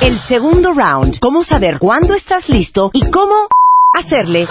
El segundo round, cómo saber cuándo estás listo y cómo hacerle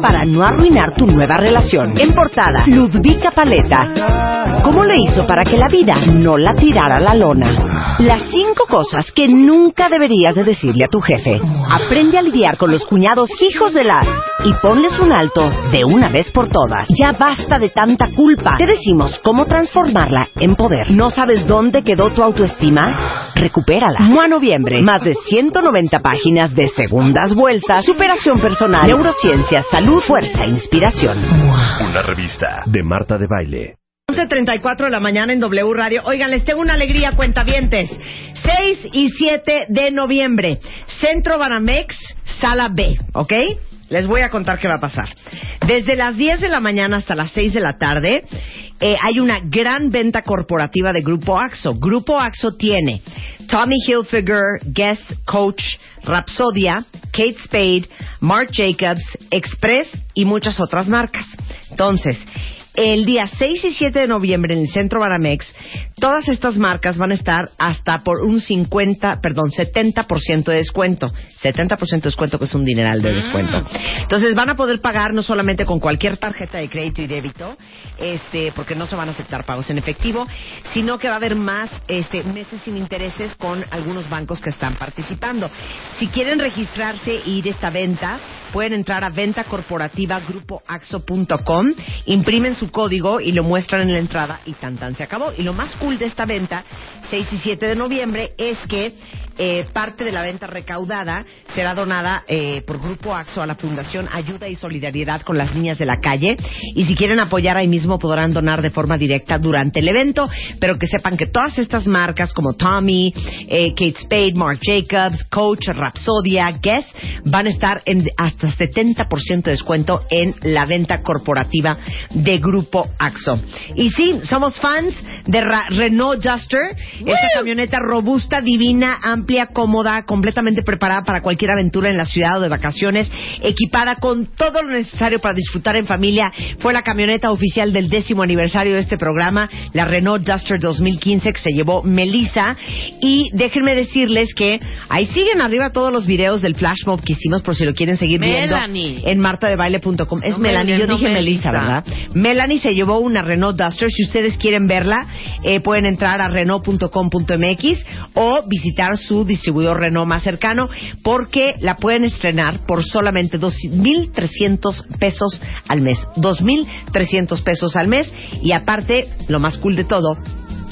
para no arruinar tu nueva relación. En portada, Ludvika Paleta. ¿Cómo le hizo para que la vida no la tirara a la lona? Las cinco cosas que nunca deberías de decirle a tu jefe. Aprende a lidiar con los cuñados hijos de la y ponles un alto de una vez por todas. Ya basta de tanta culpa. Te decimos cómo transformarla en poder. ¿No sabes dónde quedó tu autoestima? Recupérala. Mua Noviembre. Más de 190 páginas de segundas vueltas, superación personal, neurociencia, salud, fuerza, e inspiración. Una revista de Marta de Baile. 11.34 de la mañana en W Radio. Oigan, les tengo una alegría, cuentavientes. 6 y 7 de noviembre. Centro Banamex, Sala B, ¿ok? Les voy a contar qué va a pasar. Desde las 10 de la mañana hasta las 6 de la tarde eh, hay una gran venta corporativa de Grupo AXO. Grupo AXO tiene Tommy Hilfiger, Guess, Coach, Rapsodia, Kate Spade, Marc Jacobs, Express y muchas otras marcas. Entonces, el día 6 y 7 de noviembre en el Centro Banamex, todas estas marcas van a estar hasta por un 50, perdón, 70% de descuento. 70% de descuento que es un dineral de descuento. Entonces van a poder pagar no solamente con cualquier tarjeta de crédito y débito, este, porque no se van a aceptar pagos en efectivo, sino que va a haber más este, meses sin intereses con algunos bancos que están participando. Si quieren registrarse e ir a esta venta, pueden entrar a ventacorporativagrupoaxo.com, imprimen su código y lo muestran en la entrada y tan tan se acabó. Y lo más cool de esta venta, 6 y 7 de noviembre, es que eh, parte de la venta recaudada será donada eh, por Grupo AXO a la Fundación Ayuda y Solidaridad con las Niñas de la Calle. Y si quieren apoyar ahí mismo podrán donar de forma directa durante el evento, pero que sepan que todas estas marcas como Tommy, eh, Kate Spade, Marc Jacobs, Coach, Rapsodia, Guess, van a estar en hasta 70% de descuento en la venta corporativa de Grupo AXO. Y sí, somos fans de Ra- Renault Duster, esta camioneta robusta, divina, amplia, cómoda, completamente preparada para cualquier aventura en la ciudad o de vacaciones, equipada con todo lo necesario para disfrutar en familia. Fue la camioneta oficial del décimo aniversario de este programa, la Renault Duster 2015 que se llevó Melissa. Y déjenme decirles que ahí siguen arriba todos los videos del flash mob que hicimos por si lo quieren seguir Melanie. viendo en martadebaile.com. Es No, Melanie, yo no, dije Melissa. ¿verdad? Melanie se llevó una Renault Duster. Si ustedes quieren verla, eh, pueden entrar a Renault.com.mx o visitar su distribuidor Renault más cercano porque la pueden estrenar por solamente 2.300 pesos al mes. 2.300 pesos al mes y aparte, lo más cool de todo,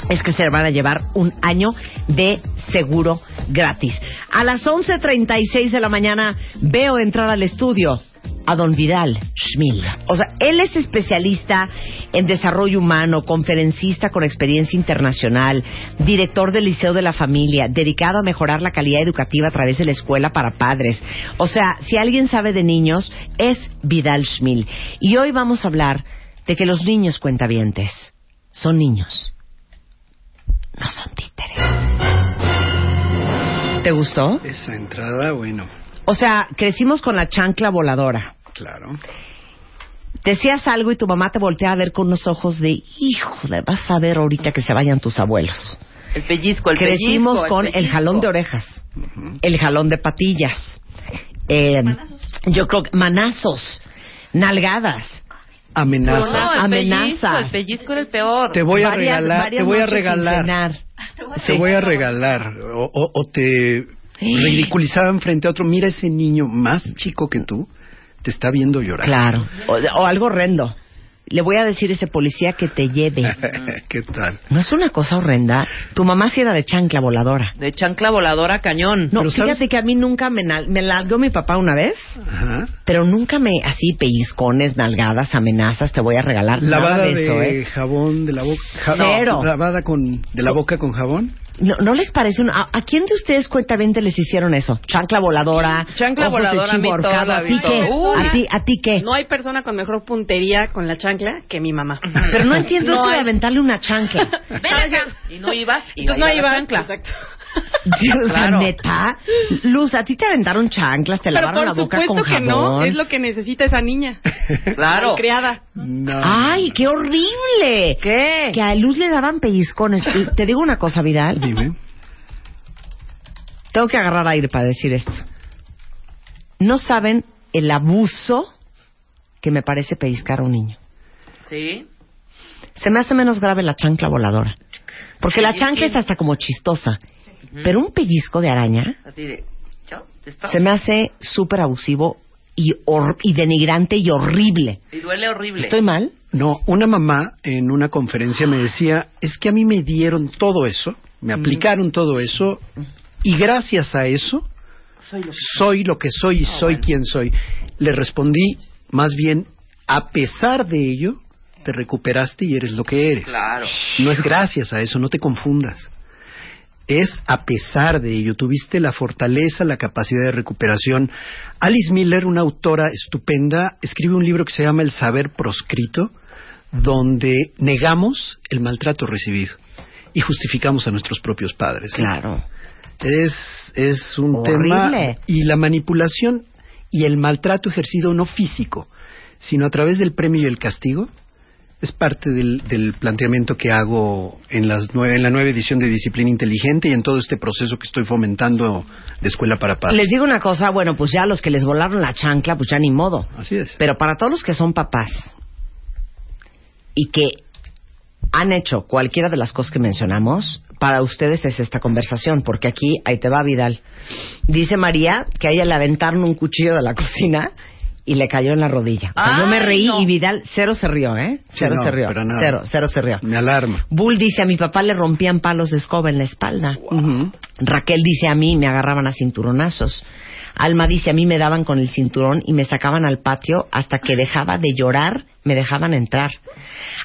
es que se van a llevar un año de seguro gratis. A las 11.36 de la mañana veo entrar al estudio a don Vidal Schmil. O sea, él es especialista en desarrollo humano, conferencista con experiencia internacional, director del Liceo de la Familia, dedicado a mejorar la calidad educativa a través de la escuela para padres. O sea, si alguien sabe de niños, es Vidal Schmil. Y hoy vamos a hablar de que los niños cuentavientes son niños no son títeres. ¿Te gustó? Esa entrada, bueno, O sea, crecimos con la chancla voladora. claro. Decías algo y tu mamá te voltea a ver con unos ojos de, hijo, vas a ver ahorita que se vayan tus abuelos. El pellizco, el Crecimos pellizco, con el, el jalón de pellizco. orejas, el jalón de patillas, eh, yo creo que manazos, nalgadas, Amenaza. No, el Amenazas. pellizco, el pellizco era el peor. Te voy a varias- regalar, varias te voy a regalar, te voy a regalar. O, o- o te ridiculizaban frente a otro. Mira ese niño más chico que tú, te está viendo llorar. Claro, o, o algo horrendo. Le voy a decir a ese policía que te lleve. ¿Qué tal? ¿No es una cosa horrenda? Tu mamá sí era de chancla voladora. De chancla voladora cañón. No, Pero fíjate ¿sabes? que a mí nunca me, nal- me largó mi papá una vez, Ajá. pero nunca me así pellizcones, nalgadas, amenazas, te voy a regalar Lavada nada de, de, eso, ¿eh? jabón de la boca. ja- Cero. Lavada con de la boca con jabón. ¿No, no les parece? una- ¿A, a quién de ustedes cuentamente les hicieron eso? Chancla voladora. Chancla ojos voladora, a mí chivo toda ahorcado. la ¿A ti qué? ¿A ti, ¿A ti qué? No hay persona con mejor puntería con la chancla que mi mamá. Pero no entiendo No esto de aventarle una chancla. Ven acá. Y no ibas. Y Entonces no ahí va la iba chancla. Exacto. Dios, o sea, Claro. neta. Luz, ¿a ti te aventaron chanclas? ¿Te Pero lavaron la por boca supuesto con que no, jabón? es lo que necesita esa niña. Claro. Criada. No. ¡Ay, qué horrible! ¿Qué? Que a Luz le daban pellizcones. Y te digo una cosa, Vidal. Dime. tengo que agarrar aire para decir esto. No saben el abuso que me parece pellizcar a un niño. Sí. Se me hace menos grave la chancla voladora. Porque la chancla sí. es hasta como chistosa. Pero un pellizco de araña se me hace súper abusivo y, denigrante y horrible. Y duele horrible. ¿Estoy mal? No, una mamá en una conferencia me decía, es que a mí me dieron todo eso, me aplicaron todo eso, y gracias a eso soy lo que soy y soy quien soy. Le respondí, más bien, a pesar de ello, te recuperaste y eres lo que eres. Claro. No es gracias a eso, no te confundas. Es a pesar de ello, tuviste la fortaleza, la capacidad de recuperación. Alice Miller, una autora estupenda, escribe un libro que se llama El saber proscrito, donde negamos el maltrato recibido y justificamos a nuestros propios padres. Claro. Es, es un Horrible. tema y la manipulación y el maltrato ejercido no físico, sino a través del premio y el castigo, es parte del, del planteamiento que hago en, las nueve, en la nueva edición de Disciplina Inteligente y en todo este proceso que estoy fomentando de Escuela para Padres. Les digo una cosa, bueno, pues ya los que les volaron la chancla, pues ya ni modo. Así es. Pero para todos los que son papás y que han hecho cualquiera de las cosas que mencionamos, para ustedes es esta conversación, porque aquí, ahí te va Vidal. Dice María que a ella le aventaron un cuchillo de la cocina y le cayó en la rodilla. O sea, yo me reí no. y Vidal cero se rió, ¿eh? Sí, Cero no, se rió. pero nada. Cero, cero se rió. Me alarma. Bull dice, a mi papá le rompían palos de escoba en la espalda. Raquel dice a mí me agarraban a cinturonazos. Alma dice a mí me daban con el cinturón y me sacaban al patio hasta que dejaba de llorar, me dejaban entrar.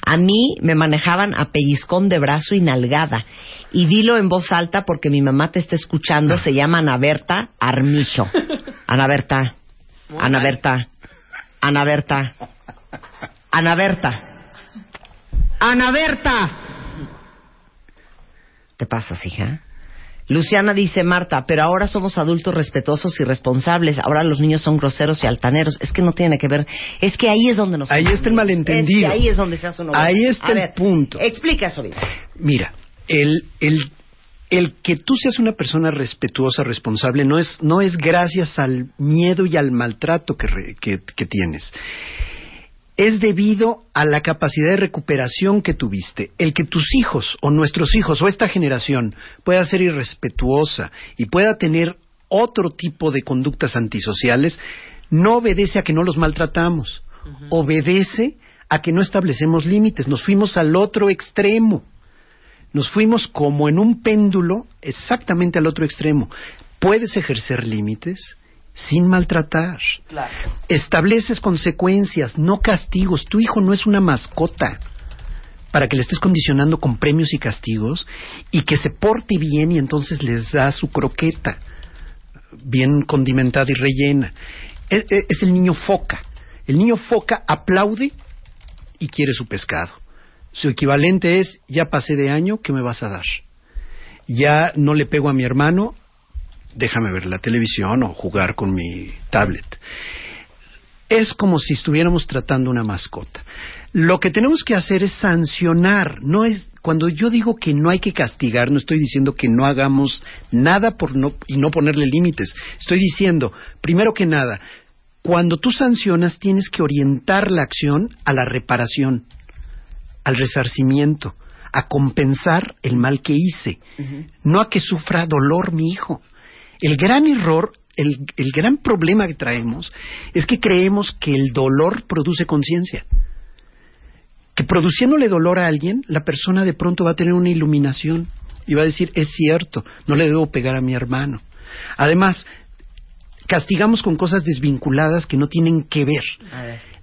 A mí me manejaban a pellizcón de brazo y nalgada. Y dilo en voz alta porque mi mamá te está escuchando, se llama Ana Berta Armijo. Ana Berta, Ana. Berta, Ana Berta, Ana Berta, Ana Berta. ¿Te pasas, hija? Luciana dice, Marta, pero ahora somos adultos respetuosos y responsables. Ahora los niños son groseros y altaneros. Es que no tiene que ver. Es que ahí es donde nos. Ahí está el malentendido. Es que ahí es donde se hace uno. Ahí está A el ver, punto. Explica eso. Mira, el, el, el que tú seas una persona respetuosa, responsable, no es, no es gracias al miedo y al maltrato que, re- que, que tienes. Es debido a la capacidad de recuperación que tuviste. El que tus hijos o nuestros hijos o esta generación pueda ser irrespetuosa y pueda tener otro tipo de conductas antisociales, no obedece a que no los maltratamos. Obedece a que no establecemos límites. Nos fuimos al otro extremo nos fuimos como en un péndulo exactamente al otro extremo. Puedes ejercer límites sin maltratar. Claro. Estableces consecuencias, no castigos. Tu hijo no es una mascota para que le estés condicionando con premios y castigos y que se porte bien y entonces les da su croqueta bien condimentada y rellena. Es, es- es el niño foca. El niño foca aplaude y quiere su pescado. Su equivalente es, ya pasé de año, ¿qué me vas a dar? Ya no le pego a mi hermano, déjame ver la televisión o jugar con mi tablet. Es como si estuviéramos tratando una mascota. Lo que tenemos que hacer es sancionar, no es cuando yo digo que no hay que castigar, no estoy diciendo que no hagamos nada por no y no ponerle límites. Estoy diciendo, primero que nada, cuando tú sancionas tienes que orientar la acción a la reparación, al resarcimiento, a compensar el mal que hice, no a que sufra dolor mi hijo. El gran error, el, el gran problema que traemos es que creemos que el dolor produce conciencia. Que produciéndole dolor a alguien, la persona de pronto va a tener una iluminación y va a decir, es cierto, no le debo pegar a mi hermano. Además, castigamos con cosas desvinculadas que no tienen que ver.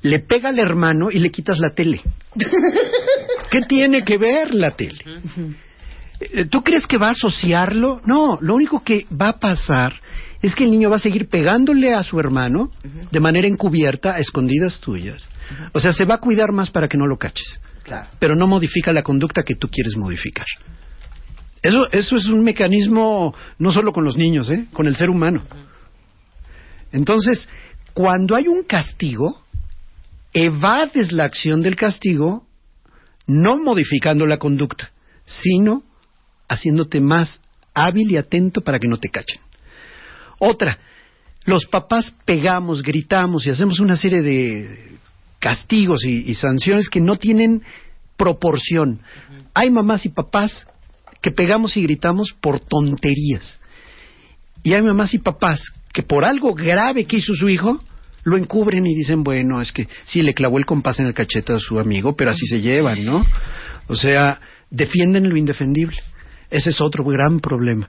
Le pega al hermano y le quitas la tele. ¿Qué tiene que ver la tele? Eh, ¿Tú crees que va a asociarlo? No, lo único que va a pasar es que el niño va a seguir pegándole a su hermano de manera encubierta, a escondidas tuyas. O sea, se va a cuidar más para que no lo caches. Pero no modifica la conducta que tú quieres modificar. Eso, eso es un mecanismo no solo con los niños, ¿eh? con el ser humano. Entonces, cuando hay un castigo, evades la acción del castigo no modificando la conducta, sino haciéndote más hábil y atento para que no te cachen. Otra, los papás pegamos, gritamos y hacemos una serie de castigos y, y sanciones que no tienen proporción. Hay mamás y papás que pegamos y gritamos por tonterías. Y hay mamás y papás que por algo grave que hizo su hijo, lo encubren y dicen, bueno, es que sí, le clavó el compás en el cachete a su amigo, pero así se llevan, ¿no? O sea, defienden lo indefendible. Ese es otro gran problema.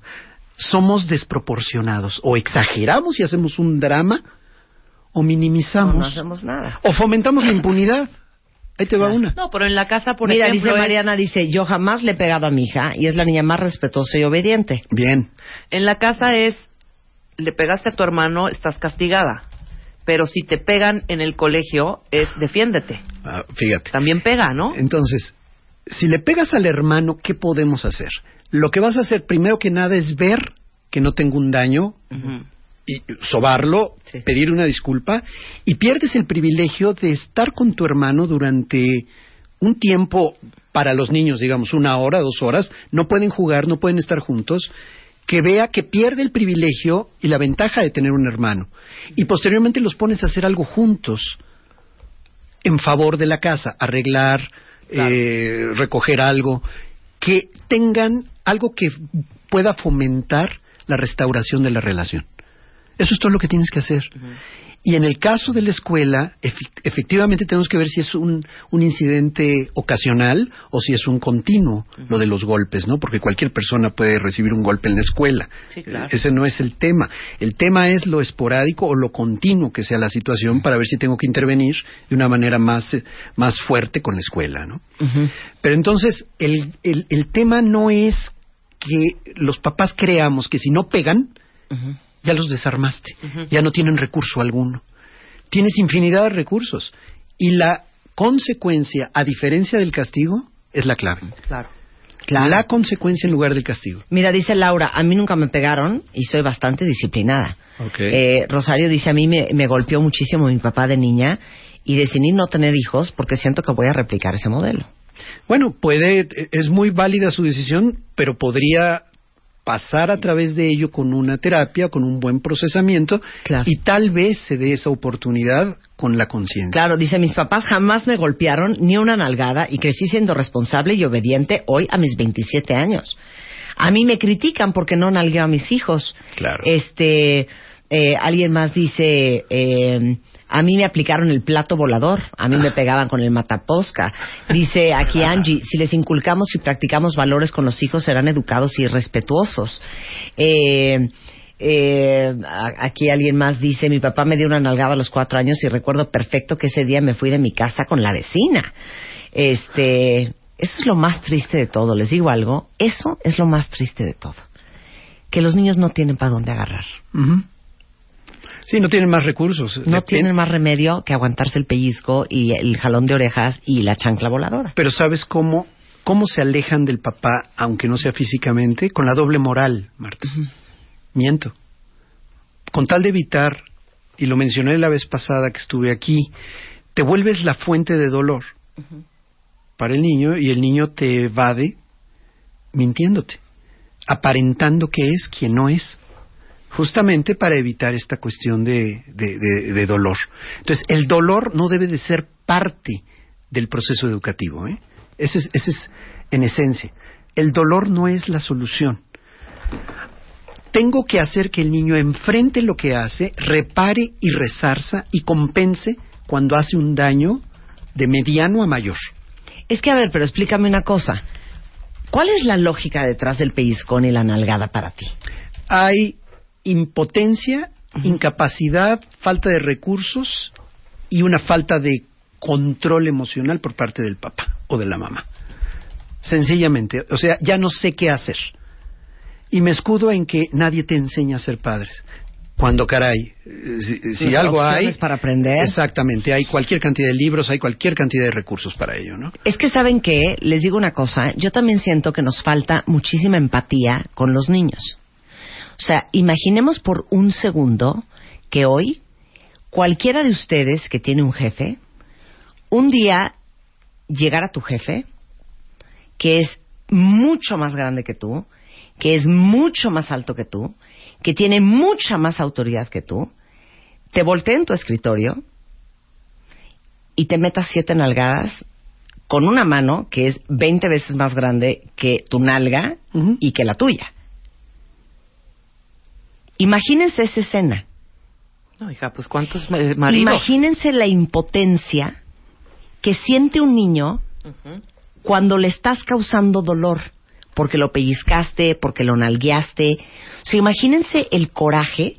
Somos desproporcionados. O exageramos y hacemos un drama, o minimizamos. No, no hacemos nada. O fomentamos la impunidad. Ahí te va una. No, pero en la casa, por Mira, ejemplo, dice es- Mariana, dice, yo jamás le he pegado a mi hija y es la niña más respetuosa y obediente. Bien. en la casa es, le pegaste a tu hermano, estás castigada. Pero si te pegan en el colegio, es defiéndete. Ah, fíjate. También pega, ¿no? Entonces, si le pegas al hermano, ¿qué podemos hacer? Lo que vas a hacer primero que nada es ver que no tengo un daño y sobarlo, Sí. pedir una disculpa y pierdes el privilegio de estar con tu hermano durante un tiempo para los niños, digamos, una hora, dos horas, no pueden jugar, no pueden estar juntos, que vea que pierde el privilegio y la ventaja de tener un hermano. Y posteriormente los pones a hacer algo juntos en favor de la casa, arreglar, eh, recoger algo, que tengan algo que pueda fomentar la restauración de la relación. Eso es todo lo que tienes que hacer. Y en el caso de la escuela, efectivamente tenemos que ver si es un, un incidente ocasional o si es un continuo, lo de los golpes, ¿no? Porque cualquier persona puede recibir un golpe en la escuela. Sí, claro. Ese no es el tema. El tema es lo esporádico o lo continuo que sea la situación para ver si tengo que intervenir de una manera más, más fuerte con la escuela, ¿no? Pero entonces, el, el, el tema no es que los papás creamos que si no pegan, ya los desarmaste, ya no tienen recurso alguno. Tienes infinidad de recursos. Y la consecuencia, a diferencia del castigo, es la clave. Claro. La consecuencia en lugar del castigo. Mira, dice Laura, a mí nunca me pegaron y soy bastante disciplinada. Eh, Rosario dice, a mí me, me golpeó muchísimo mi papá de niña y decidí no tener hijos porque siento que voy a replicar ese modelo. Bueno, puede, es muy válida su decisión, pero podría pasar a través de ello con una terapia, con un buen procesamiento, Claro. y tal vez se dé esa oportunidad con la conciencia. Claro, dice, mis papás jamás me golpearon ni una nalgada y crecí siendo responsable y obediente hoy a mis 27 años. A mí me critican porque no nalgueo a mis hijos. Claro. Este, eh, alguien más dice, eh, a mí me aplicaron el plato volador, a mí me pegaban con el mataposca. Dice aquí Angie, si les inculcamos y practicamos valores con los hijos serán educados y respetuosos. Eh, eh, aquí alguien más dice, mi papá me dio una nalgada a los cuatro años y recuerdo perfecto que ese día me fui de mi casa con la vecina. Este, eso es lo más triste de todo. Les digo algo, eso es lo más triste de todo. Que los niños no tienen para dónde agarrar. Sí, no tienen más recursos. No Dep- tienen más remedio que aguantarse el pellizco y el jalón de orejas y la chancla voladora. Pero ¿sabes cómo, cómo se alejan del papá, aunque no sea físicamente? Con la doble moral, Marta. Miento. Con tal de evitar, y lo mencioné la vez pasada que estuve aquí, te vuelves la fuente de dolor para el niño y el niño te evade mintiéndote, aparentando que es quien no es justamente para evitar esta cuestión de, de- de- de dolor. Entonces, el dolor no debe de ser parte del proceso educativo. ¿eh? Ese, es, ese es en esencia. El dolor no es la solución. Tengo que hacer que el niño enfrente lo que hace, repare y resarza y compense cuando hace un daño de mediano a mayor. Es que, a ver, pero explícame una cosa. ¿Cuál es la lógica detrás del pellizcón y la nalgada para ti? Hay impotencia, incapacidad, falta de recursos y una falta de control emocional por parte del papá o de la mamá. Sencillamente, o sea, ya no sé qué hacer. Y me escudo en que nadie te enseña a ser padres. Cuando caray, eh, si, si Las algo hay, para aprender. exactamente, hay cualquier cantidad de libros, hay cualquier cantidad de recursos para ello, ¿no? Es que saben que, les digo una cosa, yo también siento que nos falta muchísima empatía con los niños. O sea, imaginemos por un segundo que hoy cualquiera de ustedes que tiene un jefe, un día llegara tu jefe, que es mucho más grande que tú, que es mucho más alto que tú, que tiene mucha más autoridad que tú, te voltee en tu escritorio y te metas siete nalgadas con una mano que es 20 veces más grande que tu nalga y que la tuya. Imagínense esa escena. No, hija, pues ¿cuántos maridos? Imagínense la impotencia que siente un niño cuando le estás causando dolor, porque lo pellizcaste, porque lo nalgueaste. O sea, imagínense el coraje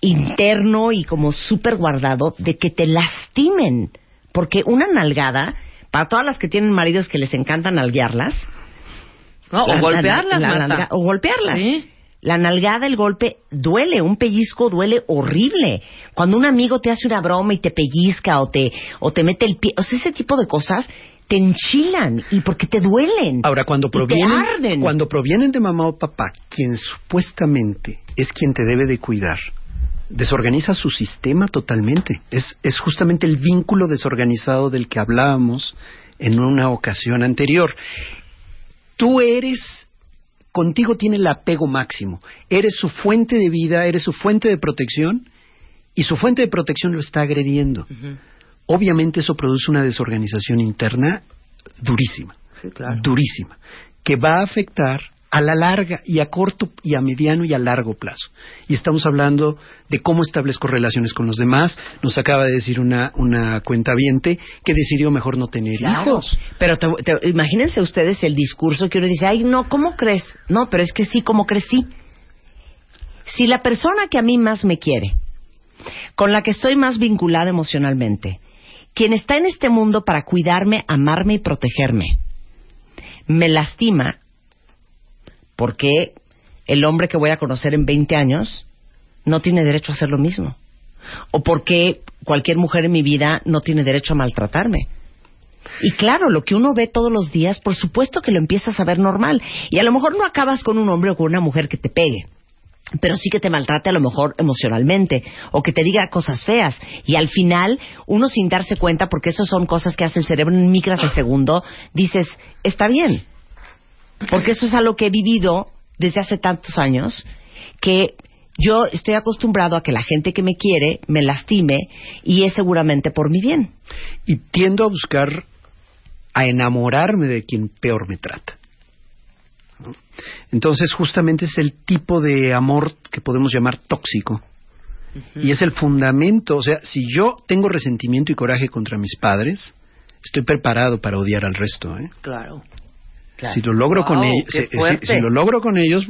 interno y como súper guardado de que te lastimen, porque una nalgada, para todas las que tienen maridos que les encanta nalguearlas, No, la- o la- golpearlas, la o golpearlas. Sí. La nalgada, el golpe, duele, un pellizco duele horrible. Cuando un amigo te hace una broma y te pellizca o te, o te mete el pie, o sea, ese tipo de cosas te enchilan y porque te duelen. Ahora, cuando te provienen, arden. cuando provienen de mamá o papá, quien supuestamente es quien te debe de cuidar, desorganiza su sistema totalmente. Es, es justamente el vínculo desorganizado del que hablábamos en una ocasión anterior. Tú eres, contigo tiene el apego máximo. Eres su fuente de vida, eres su fuente de protección y su fuente de protección lo está agrediendo. Obviamente eso produce una desorganización interna durísima Sí, claro. durísima, que va a afectar a la larga y a corto y a mediano y a largo plazo. Y estamos hablando de cómo establezco relaciones con los demás. Nos acaba de decir una, una cuentaviente que decidió mejor no tener Claro. hijos. Pero te- te- imagínense ustedes el discurso que uno dice, ay, no, ¿cómo crees? No, pero es que sí, ¿cómo crees? Sí. Si la persona que a mí más me quiere, con la que estoy más vinculada emocionalmente, quien está en este mundo para cuidarme, amarme y protegerme, me lastima, porque el hombre que voy a conocer en 20 años no tiene derecho a hacer lo mismo. O porque cualquier mujer en mi vida no tiene derecho a maltratarme. Y claro, lo que uno ve todos los días, por supuesto que lo empiezas a ver normal. Y a lo mejor no acabas con un hombre o con una mujer que te pegue. Pero sí que te maltrate a lo mejor emocionalmente o que te diga cosas feas. Y al final, uno sin darse cuenta, porque eso son cosas que hace el cerebro en micras de segundo, dices, está bien. Porque eso es algo que he vivido desde hace tantos años que yo estoy acostumbrado a que la gente que me quiere me lastime y es seguramente por mi bien. Y tiendo a buscar, a enamorarme de quien peor me trata. Entonces, justamente es el tipo de amor que podemos llamar tóxico. Y es el fundamento, o sea, si yo tengo resentimiento y coraje contra mis padres, estoy preparado para odiar al resto, ¿eh? Claro. Si lo logro con ellos, si- si, fuerte. si lo logro con ellos,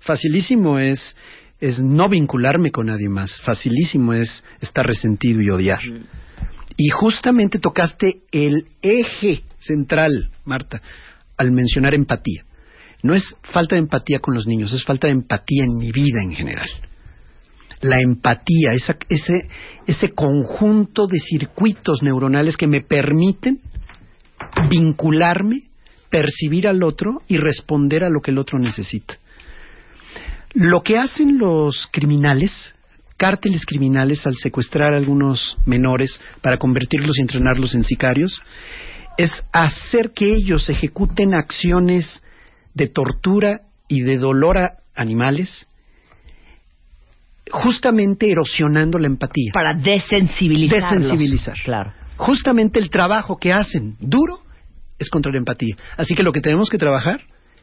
facilísimo es es no vincularme con nadie más. Facilísimo es estar resentido y odiar. Y justamente tocaste el eje central, Marta, al mencionar empatía. No es falta de empatía con los niños, es falta de empatía en mi vida en general. La empatía, esa- ese, ese conjunto de circuitos neuronales que me permiten vincularme, percibir al otro y responder a lo que el otro necesita. Lo que hacen los criminales, cárteles criminales, al secuestrar a algunos menores para convertirlos y entrenarlos en sicarios, es hacer que ellos ejecuten acciones de tortura y de dolor a animales, justamente erosionando la empatía. Para desensibilizar. Desensibilizar. Claro. Justamente el trabajo que hacen duro es contra la empatía. Así que lo que tenemos que trabajar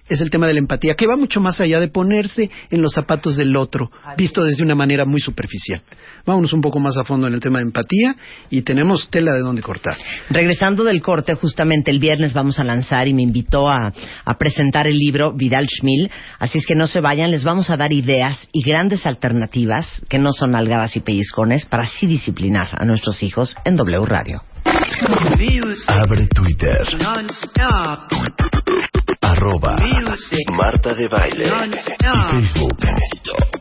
es el tema de la empatía, que va mucho más allá de ponerse en los zapatos del otro, visto desde una manera muy superficial. Vámonos un poco más a fondo en el tema de empatía y tenemos tela de dónde cortar. Regresando del corte, justamente el viernes vamos a lanzar y me invitó a, a presentar el libro Vidal Schmil. Así es que no se vayan, les vamos a dar ideas y grandes alternativas que no son algadas y pellizcones para así disciplinar a nuestros hijos en W Radio. Abre Twitter. Non-stop. Arroba. Marta de Baile. Y Facebook.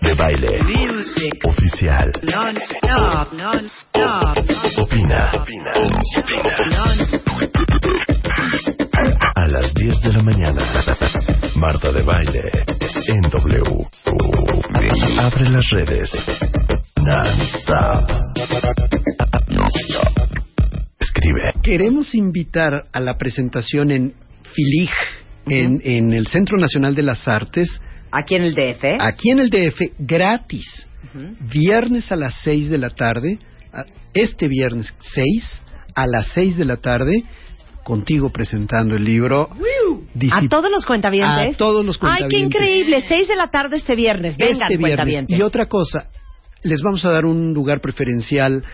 De Baile. Oficial. Opina. Non-stop. A las 10 de la mañana. Marta de Baile. En W. Abre las redes. Non-stop. Non-stop. Queremos invitar a la presentación en Filig en, en el Centro Nacional de las Artes, Aquí en el DF. aquí en el DF, gratis. Viernes a las 6 de la tarde, este viernes 6 a las 6 de la tarde, contigo presentando el libro. A todos los cuentavientes. A todos los Ay, cuentavientes. qué increíble. Seis de la tarde este viernes. Vengan, este viernes. cuentavientes. Y otra cosa, les vamos a dar un lugar preferencial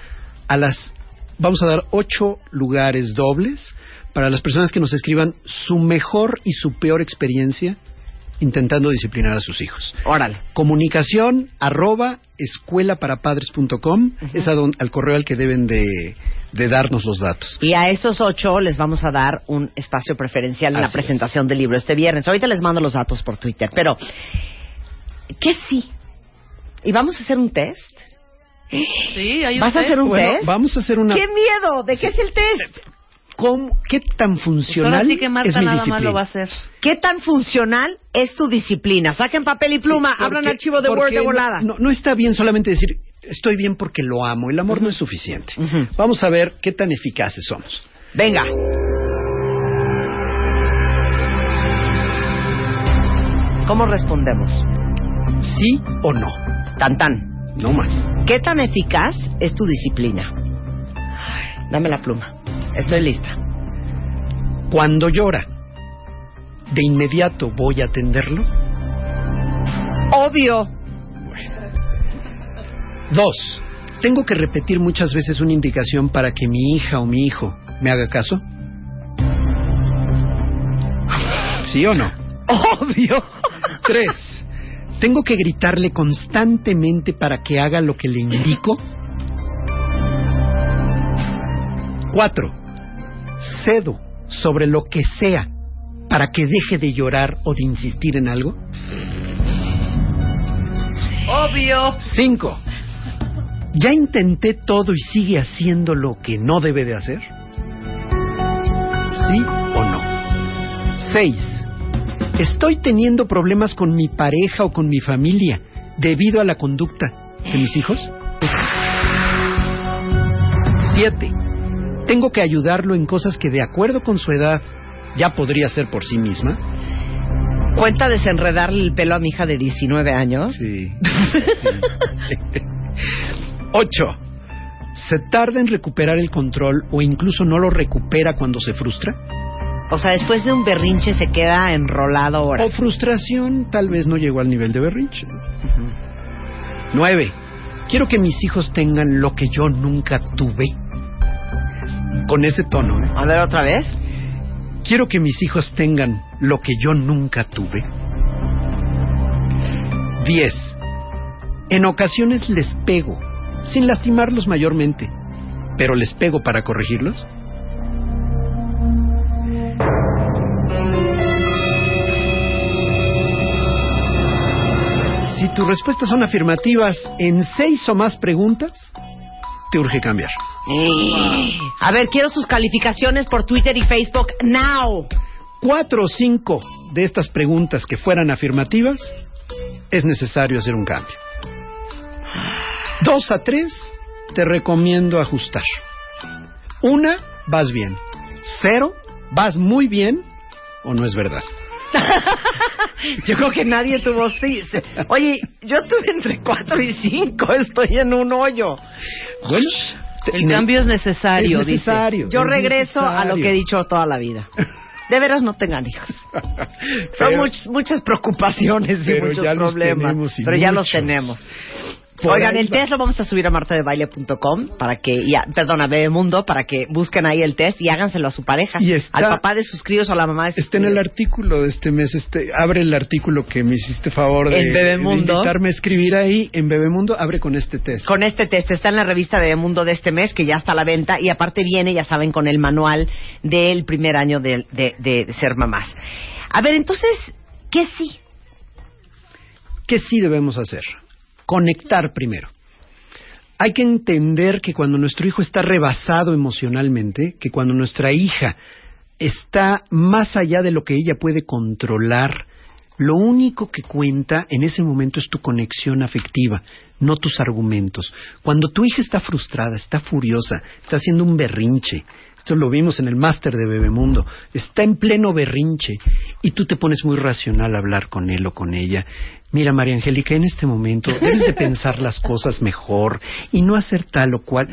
a las... Vamos a dar ocho lugares dobles para las personas que nos escriban su mejor y su peor experiencia intentando disciplinar a sus hijos. Órale. Comunicación arroba escuelaparapadres.com es a don- al correo al que deben de, de darnos los datos. Y a esos ocho les vamos a dar un espacio preferencial en la presentación del libro este viernes. Ahorita les mando los datos por Twitter. Pero, ¿qué sí? ¿Y vamos a hacer un test? Sí, hay un ¿Vas a hacer un Bueno, test? vamos a hacer una... ¡Qué miedo! ¿De qué es el test? ¿Cómo- ¿Qué tan Pues funcional ahora sí que Marta es mi nada más disciplina? lo va a hacer. ¿Qué tan funcional es tu disciplina? Saquen papel y pluma, Sí, abran porque- archivo de Word de volada. No, no está bien solamente decir estoy bien porque lo amo. El amor no es suficiente. Vamos a ver qué tan eficaces somos. Venga. ¿Cómo respondemos? ¿Sí o no? Tan tan. No más. ¿Qué tan eficaz es tu disciplina? Dame la pluma. Estoy lista. Cuando llora, ¿de inmediato voy a atenderlo? Obvio. Dos, ¿tengo que repetir muchas veces una indicación para que mi hija o mi hijo me haga caso? ¿Sí o no? Obvio. Tres, ¿tengo que gritarle constantemente para que haga lo que le indico? Cuatro, cedo sobre lo que sea para que deje de llorar o de insistir en algo. Obvio. Cinco, ¿ya intenté todo y sigue haciendo lo que no debe de hacer? ¿Sí o no? Seis, ¿estoy teniendo problemas con mi pareja o con mi familia debido a la conducta de mis hijos? Siete, ¿tengo que ayudarlo en cosas que de acuerdo con su edad ya podría hacer por sí misma? ¿Cuenta desenredarle el pelo a mi hija de 19 años? Sí. Ocho. ¿Se tarda en recuperar el control o incluso no lo recupera cuando se frustra? O sea, después de un berrinche se queda enrolado ahora. O frustración tal vez no llegó al nivel de berrinche. Nueve. Quiero que mis hijos tengan lo que yo nunca tuve. Con ese tono, ¿eh? A ver otra vez. Quiero que mis hijos tengan lo que yo nunca tuve. 10. En ocasiones les pego, sin lastimarlos mayormente, pero les pego para corregirlos. Si tus respuestas son afirmativas en seis o más preguntas, te urge cambiar. A ver, quiero sus calificaciones por Twitter y Facebook now. cuatro o cinco de estas preguntas que fueran afirmativas, es necesario hacer un cambio. Dos a tres, te recomiendo ajustar. Una, vas bien. Cero, vas muy bien o no es verdad. Yo creo que nadie tuvo sí. Oye, yo estuve entre 4 y 5. Estoy en un hoyo. Bueno, El cambio es necesario, es necesario. Yo es regreso a lo que he dicho toda la vida. De veras no tengan hijos. Son Pero- much- muchas preocupaciones y pero muchos los problemas. tenemos pero ya los tenemos. Oigan, el test lo vamos a subir a martadebaile.com para que, ya, perdón, a Bebemundo, para que busquen ahí el test y háganselo a su pareja, Y está- al papá de sus críos o a la mamá de sus Está en el artículo de este mes, este, abre el artículo que me hiciste favor de, Bebemundo. de invitarme a escribir ahí en Bebemundo, abre con este test. Con este test está en la revista Bebemundo de este mes, que ya está a la venta, y aparte viene, ya saben, con el manual del primer año de, de- de ser mamás. A ver, entonces, ¿qué sí? ¿Qué sí debemos hacer? Conectar primero. Hay que entender que cuando nuestro hijo está rebasado emocionalmente, que cuando nuestra hija está más allá de lo que ella puede controlar Lo único que cuenta en ese momento es tu conexión afectiva, no tus argumentos. Cuando tu hija está frustrada, está furiosa, está haciendo un berrinche, esto lo vimos en el máster de Bebemundo, está en pleno berrinche y tú te pones muy racional a hablar con él o con ella. Mira, María Angélica, en este momento debes de pensar las cosas mejor y no hacer tal o cual.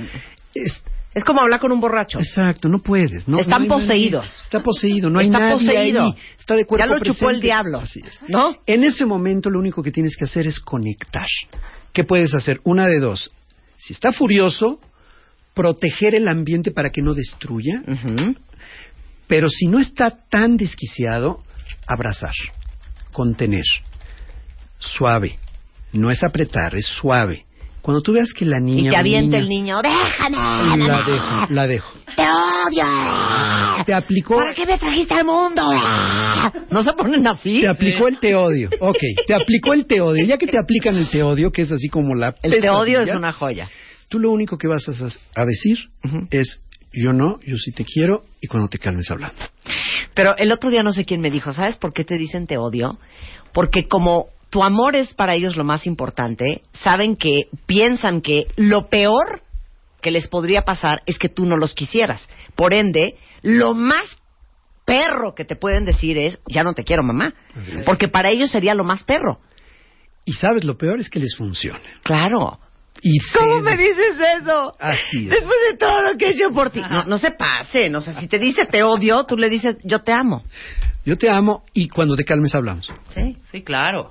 Es- Es como hablar con un borracho. Exacto, no puedes. No, Están no hay nadie. poseídos. Está poseído, no hay Está nadie poseído. ahí. Está de cuerpo Ya lo chupó el diablo. Así es. ¿No? En ese momento lo único que tienes que hacer es conectar. ¿Qué puedes hacer? Una de dos. Si está furioso, proteger el ambiente para que no destruya, Ujú. pero si no está tan desquiciado, abrazar, contener, suave. No es apretar, es suave. Cuando tú veas que la niña... Y te avienta el niño. ¡Déjame! La dejo, la dejo. ¡Te odio! Te aplicó... ¿Para qué me trajiste al mundo? ¿No se ponen así? Te aplicó el te odio. Ok, te aplicó el te odio. Ya que te aplican el te odio, que es así como la... El te odio es una joya. Tú lo único que vas a, a decir es yo no, yo sí te quiero y cuando te calmes hablando. Pero el otro día no sé quién me dijo, ¿sabes por qué te dicen te odio? Porque como tu amor es para ellos lo más importante, saben que piensan que lo peor que les podría pasar es que tú no los quisieras. Por ende, lo más perro que te pueden decir es, ya no te quiero, mamá. Porque para ellos sería lo más perro. Y sabes, lo peor es que les funciona. Claro. Y ¿Cómo me dices eso? Así es. Después de todo lo que he hecho por ti. No, no se pasen. O sea, si te dice te odio, tú le dices yo te amo. Yo te amo y cuando te calmes hablamos. Sí, sí, claro.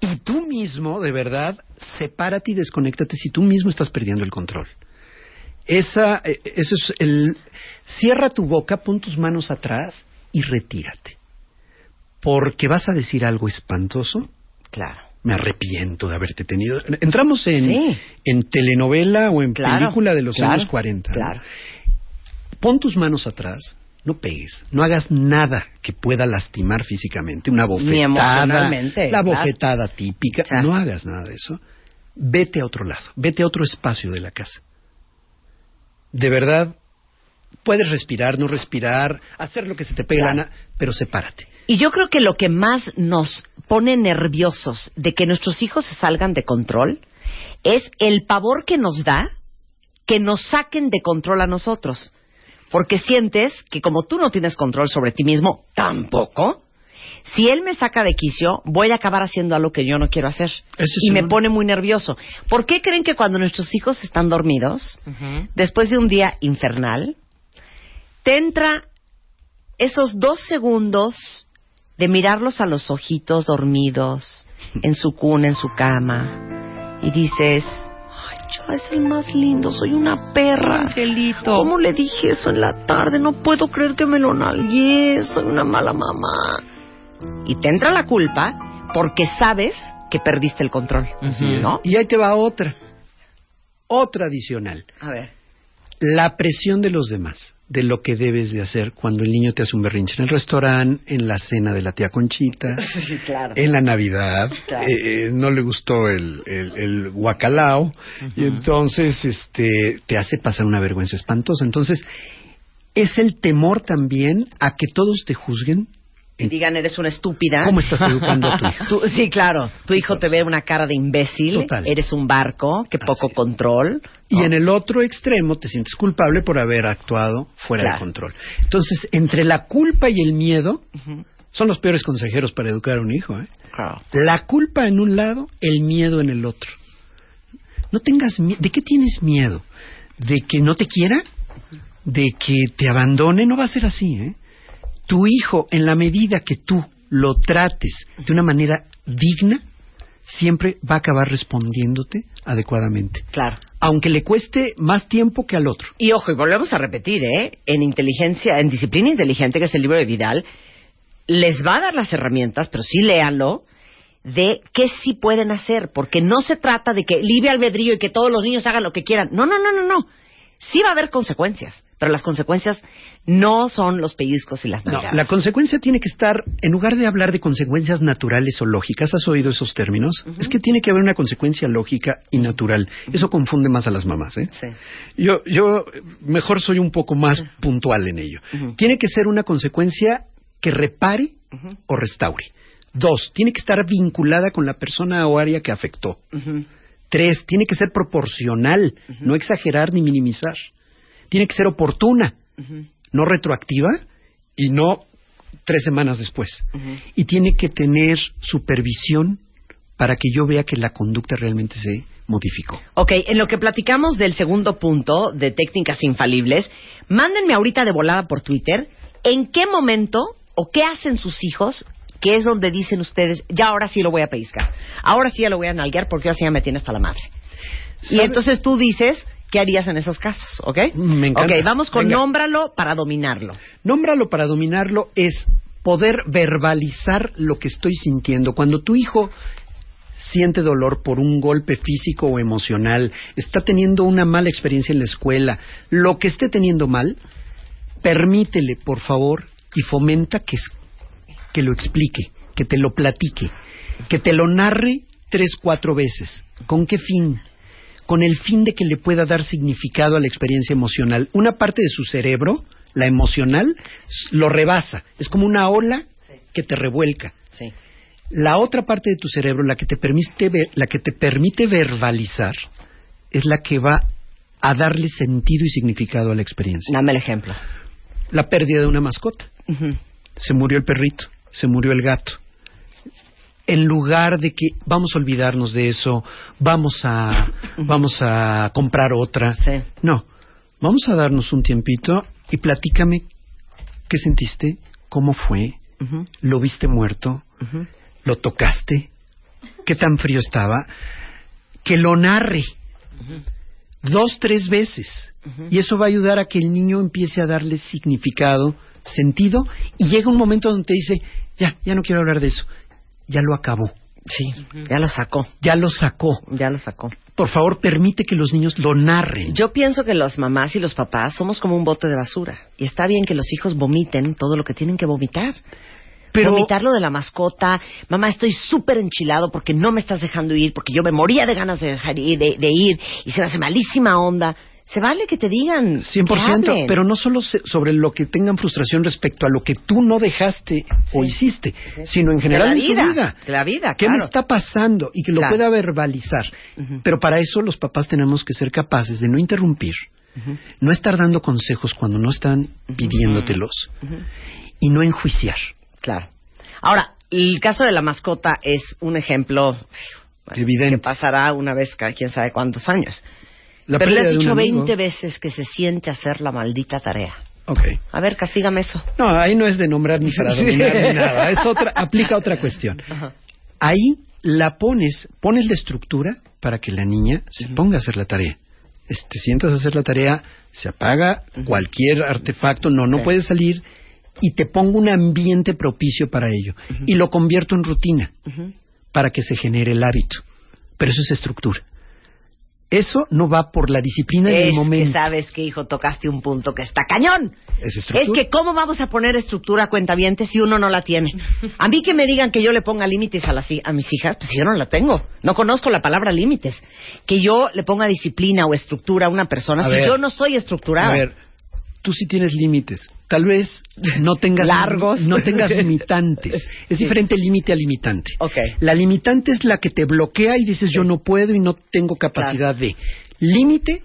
Y tú mismo, de verdad, sepárate y desconéctate si tú mismo estás perdiendo el control. Esa, eh, eso es el... Cierra tu boca, pon tus manos atrás y retírate. Porque vas a decir algo espantoso. Claro. Me arrepiento de haberte tenido. Entramos en, Sí. en telenovela o en Claro, película de los claro, años 40. Claro. Pon tus manos atrás, no pegues, no hagas nada que pueda lastimar físicamente, una bofetada, emocionalmente, la bofetada típica, no hagas nada de eso. Vete a otro lado, vete a otro espacio de la casa. De verdad, puedes respirar, no respirar, hacer lo que se te pegue la gana, pero sepárate. Y yo creo que lo que más nos pone nerviosos de que nuestros hijos se salgan de control es el pavor que nos da que nos saquen de control a nosotros. Porque sientes que como tú no tienes control sobre ti mismo, tampoco, si él me saca de quicio, voy a acabar haciendo algo que yo no quiero hacer. y me pone muy nervioso. ¿Por qué creen que cuando nuestros hijos están dormidos, después de un día infernal, te entra esos dos segundos de mirarlos a los ojitos dormidos, en su cuna, en su cama, y dices, ay, ya es el más lindo, soy una perra. Angelito. ¿Cómo le dije eso en la tarde? No puedo creer que me lo nalgué, soy una mala mamá. Y te entra la culpa porque sabes que perdiste el control. Así es. ¿No? Y ahí te va otra, otra adicional. A ver. La presión de los demás, de lo que debes de hacer cuando el niño te hace un berrinche en el restaurante, en la cena de la tía Conchita, Sí, claro. en la Navidad, Claro. eh, eh, no le gustó el, el, el guacalao, y entonces este, te hace pasar una vergüenza espantosa. Entonces, es el temor también a que todos te juzguen. Y digan, eres una estúpida. ¿Cómo estás educando a tu hijo? Tú- sí, claro. Tu hijo te ve una cara de imbécil. Total. Eres un barco, que poco control. Y en el otro extremo te sientes culpable por haber actuado fuera Claro. de control. Entonces, entre la culpa y el miedo, son los peores consejeros para educar a un hijo. ¿eh? La culpa en un lado, el miedo en el otro. No tengas miedo. ¿De qué tienes miedo? ¿De que no te quiera? ¿De que te abandone? No va a ser así, ¿eh? Tu hijo, en la medida que tú lo trates de una manera digna, siempre va a acabar respondiéndote adecuadamente. Claro. Aunque le cueste más tiempo que al otro. Y ojo, y volvemos a repetir, ¿eh? En inteligencia, en disciplina inteligente, que es el libro de Vidal, les va a dar las herramientas, pero sí léanlo, de qué sí pueden hacer, porque no se trata de que libre albedrío y que todos los niños hagan lo que quieran. No, no, no, no, no. Sí va a haber consecuencias, pero las consecuencias no son los pellizcos y las No, nalgadas. la consecuencia tiene que estar, en lugar de hablar de consecuencias naturales o lógicas, ¿has oído esos términos? Es que tiene que haber una consecuencia lógica y natural. Eso confunde más a las mamás, ¿eh? Sí. Yo, yo mejor soy un poco más puntual en ello. Tiene que ser una consecuencia que repare o restaure. Dos, tiene que estar vinculada con la persona o área que afectó. Tres, tiene que ser proporcional, no exagerar ni minimizar. Tiene que ser oportuna, no retroactiva y no tres semanas después. Y tiene que tener supervisión para que yo vea que la conducta realmente se modificó. Ok, en lo que platicamos del segundo punto de técnicas infalibles, mándenme ahorita de volada por Twitter en qué momento o qué hacen sus hijos que es donde dicen ustedes, ya ahora sí lo voy a pellizcar, ahora sí ya lo voy a nalguear porque ahora sí ya me tiene hasta la madre. Y entonces tú dices, ¿qué harías en esos casos? ¿Ok? Me encanta. Ok, vamos con Venga. nómbralo para dominarlo. Nómbralo para dominarlo es poder verbalizar lo que estoy sintiendo. Cuando tu hijo siente dolor por un golpe físico o emocional, está teniendo una mala experiencia en la escuela, lo que esté teniendo mal, permítele, por favor, y fomenta que, que lo explique, que te lo platique, que te lo narre tres, cuatro veces. ¿Con qué fin? Con el fin de que le pueda dar significado a la experiencia emocional. Una parte de su cerebro, la emocional, lo rebasa. Es como una ola que te revuelca. Sí. La otra parte de tu cerebro, la que te permite, la que te permite verbalizar, es la que va a darle sentido y significado a la experiencia. Dame el ejemplo. La pérdida de una mascota. Se murió el perrito, se murió el gato. En lugar de que vamos a olvidarnos de eso, vamos a vamos a comprar otra. Sí. No, vamos a darnos un tiempito y platícame qué sentiste, cómo fue, lo viste muerto, lo tocaste, qué tan frío estaba, que lo narre dos, tres veces. Y eso va a ayudar a que el niño empiece a darle significado, sentido, y llega un momento donde te dice, ya, ya no quiero hablar de eso, ya lo acabó, Sí, ya lo sacó, ya lo sacó. ya lo sacó. Por favor, permite que los niños lo narren. Yo pienso que las mamás y los papás somos como un bote de basura. Y está bien que los hijos vomiten todo lo que tienen que vomitar. Pero- Vomitar lo de la mascota. Mamá, estoy súper enchilado porque no me estás dejando ir, porque yo me moría de ganas de, dejar ir, de, de ir y se me hace malísima onda. Se vale que te digan. 100%, que hablen. pero no solo sobre lo que tengan frustración respecto a lo que tú no dejaste o hiciste, sino en general De la en su vida, vida. de la vida, ¿Qué me está pasando? Y que lo Claro. pueda verbalizar. Pero para eso los papás tenemos que ser capaces de no interrumpir, no estar dando consejos cuando no están pidiéndotelos y no enjuiciar. Claro. Ahora, el caso de la mascota es un ejemplo bueno, Evidente. que pasará una vez cada quién sabe cuántos años. La Pero le has dicho amigo- 20 veces que se siente hacer la maldita tarea. Ok. A ver, castígame eso. No, ahí no es de nombrar ni para dominar ni nada. Es otra, aplica otra cuestión. Ahí la pones, pones la estructura para que la niña se ponga a hacer la tarea. Te sientas a hacer la tarea, se apaga cualquier artefacto, no, no Sí. puedes salir y te pongo un ambiente propicio para ello. Y lo convierto en rutina para que se genere el hábito. Pero eso es estructura. Eso no va por la disciplina en el Es momento. que sabes que, hijo, tocaste un punto que está cañón. Es Es estructura. que, ¿cómo vamos a poner estructura a cuentavientes si uno no la tiene? A mí que me digan que yo le ponga límites a, las, a mis hijas, pues yo no la tengo. No conozco la palabra límites. Que yo le ponga disciplina o estructura a una persona A si ver. yo no soy estructurada. A ver, tú sí tienes límites. Tal vez no tengas Largos. no tengas limitantes. Es diferente límite a limitante. Ok. La limitante es la que te bloquea y dices yo no puedo y no tengo capacidad de. Límite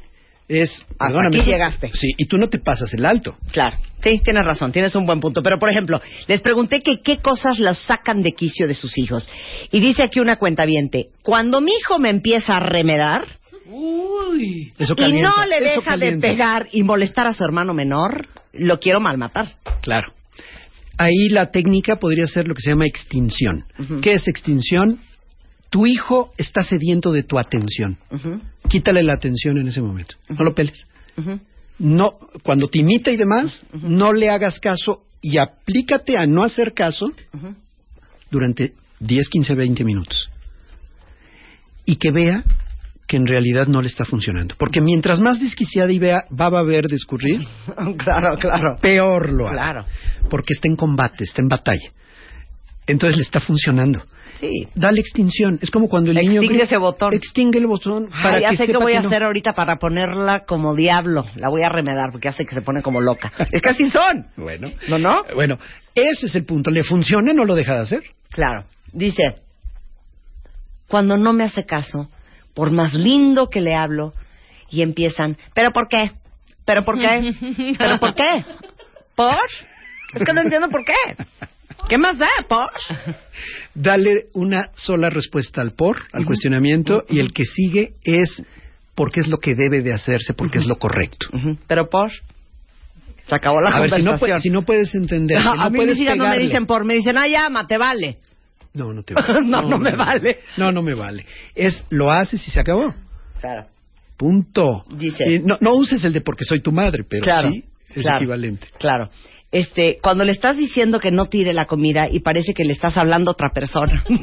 es Hasta aquí llegaste. Sí, y tú no te pasas el alto. Claro, sí, tienes razón, tienes un buen punto. Pero, por ejemplo, les pregunté que qué cosas los sacan de quicio de sus hijos. Y dice aquí una cuenta cuando mi hijo me empieza a remedar Eso y no le eso deja de pegar y molestar a su hermano menor, lo quiero malmatar. Claro. Ahí la técnica podría ser lo que se llama extinción. ¿Qué es extinción? Tu hijo está sediento de tu atención. Quítale la atención en ese momento. No lo peles. No, cuando te imita y demás, no le hagas caso y aplícate a no hacer caso durante 10, 15, 20 minutos. Y que vea que en realidad no le está funcionando. Porque mientras más desquiciada y vea, va a ver discurrir, claro, claro. peor lo hará. Claro. Porque está en combate, está en batalla. Entonces le está funcionando. Sí. Dale extinción. Es como cuando el niño Extingue ese botón. Extingue el botón Ay, para ya que sé qué sepa voy a no. hacer ahorita para ponerla como diablo. La voy a remedar porque hace que se pone como loca. es que así son. Bueno. ¿No, no? Bueno, ese es el punto. ¿Le funciona? No lo deja de hacer. Claro. Dice, cuando no me hace caso, por más lindo que le hablo, y empiezan, ¿pero por qué? ¿Pero por qué? ¿Pero por qué? ¿Por? Es que no entiendo por qué. ¿Qué más da? ¿Por? Dale una sola respuesta al por, al cuestionamiento, y el que sigue es porque es lo que debe de hacerse, porque es lo correcto. ¿Pero por? Se acabó la A ver, si no, conversación. si no puedes entender, No, que no a mí puedes mis hijas no me dicen por, me dicen, ah, llama, te vale. No, no te vale. No, no me vale. No, no me vale. Es lo haces y se acabó. Claro. Punto. Dice- Y no, no uses el de porque soy tu madre, pero Claro, sí es claro. equivalente. Claro. Este, cuando le estás diciendo que no tire la comida y parece que le estás hablando a otra persona.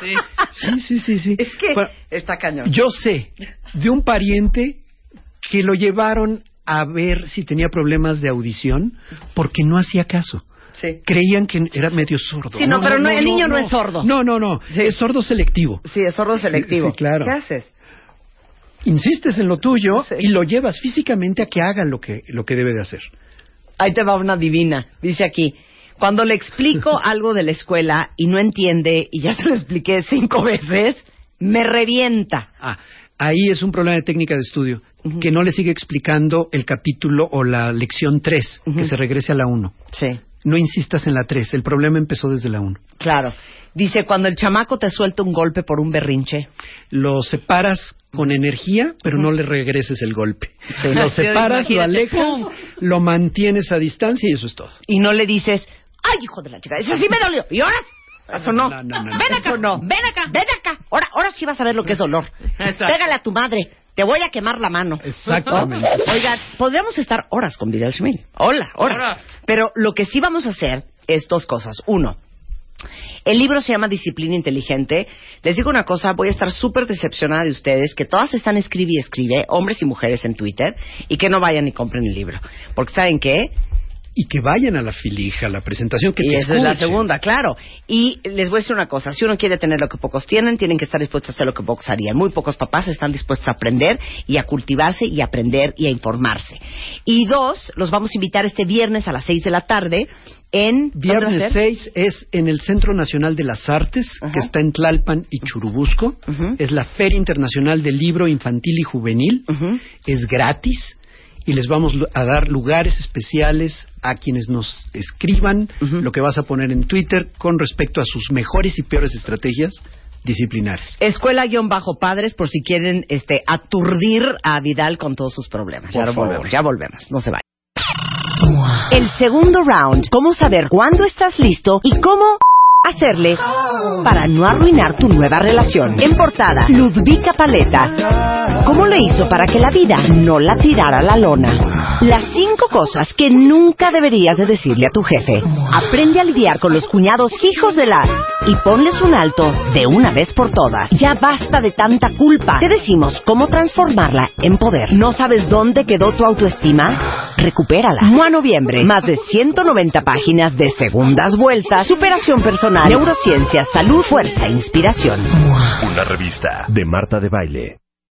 Sí. Sí, sí, sí, sí. Es que Bueno, está cañón. yo sé de un pariente que lo llevaron a ver si tenía problemas de audición porque no hacía caso. Sí. Creían que era medio sordo. Sí, no, pero no, el niño no es sordo. No, no, no. Sí. Es sordo selectivo. Sí, es sordo selectivo. Sí, sí, claro. ¿Qué haces? Insistes en lo tuyo Sí. y lo llevas físicamente a que haga lo que, lo que debe de hacer. Ahí te va una divina. Dice aquí, cuando le explico algo de la escuela y no entiende, y ya se lo expliqué cinco veces, me revienta. Ah, ahí es un problema de técnica de estudio. Que no le sigue explicando el capítulo o la lección 3, que se regrese a la 1. Sí, No insistas en la 3, el problema empezó desde la 1. claro. Dice, cuando el chamaco te suelta un golpe por un berrinche, Lo separas con energía, pero no le regreses el golpe. Sí. Lo separas, lo alejas, ¡pum! lo mantienes a distancia y eso es todo. y no le dices, ¡ay, hijo de la chica! Eso sí me dolió. ¿Y ahora? Eso no. No, no, no, no. Ven acá. no. Ven acá. Ven acá. Ahora, ahora sí vas a ver lo que es dolor. Exacto. Pégale a tu madre. Te voy a quemar la mano. Exactamente. ¿No? Oigan, podríamos estar horas con Vidal Schmil. Hola. Horas. Pero lo que sí vamos a hacer es dos cosas. Uno, el libro se llama Disciplina Inteligente. Les digo una cosa, voy a estar súper decepcionada de ustedes, que todas están escribe y escribe, hombres y mujeres en Twitter, y que no vayan y compren el libro. Porque ¿saben qué? Y que vayan a la filija, a la presentación, que y te esa es la segunda, claro. Y les voy a decir una cosa, si uno quiere tener lo que pocos tienen, tienen que estar dispuestos a hacer lo que pocos harían. Muy pocos papás están dispuestos a aprender y a cultivarse y a aprender y a informarse. Y dos, los vamos a invitar este viernes a las seis de la tarde en... ¿dónde va a Viernes ser? 6 es en el Centro Nacional de las Artes, Ajá. que está en Tlalpan y Churubusco. Ujú. Es la Feria Internacional del Libro Infantil y Juvenil. Ujú. Es gratis y les vamos a dar lugares especiales a quienes nos escriban lo que vas a poner en Twitter con respecto a sus mejores y peores estrategias disciplinares. Escuela-padres por si quieren este, aturdir a Vidal con todos sus problemas. Por ya favor. volvemos, ya volvemos, no se vayan. El segundo round, cómo saber cuándo estás listo y cómo hacerle para no arruinar tu nueva relación. En portada, Ludvika Paleta. ¿Cómo le hizo para que la vida no la tirara a la lona? Las cinco cosas que nunca deberías de decirle a tu jefe. Aprende a lidiar con los cuñados hijos de la y ponles un alto de una vez por todas. Ya basta de tanta culpa. Te decimos cómo transformarla en poder. ¿No sabes dónde quedó tu autoestima? Recupérala. Mua Noviembre. Más de 190 páginas de segundas vueltas, superación personal, neurociencia, salud, fuerza inspiración. Una revista de Marta de Baile.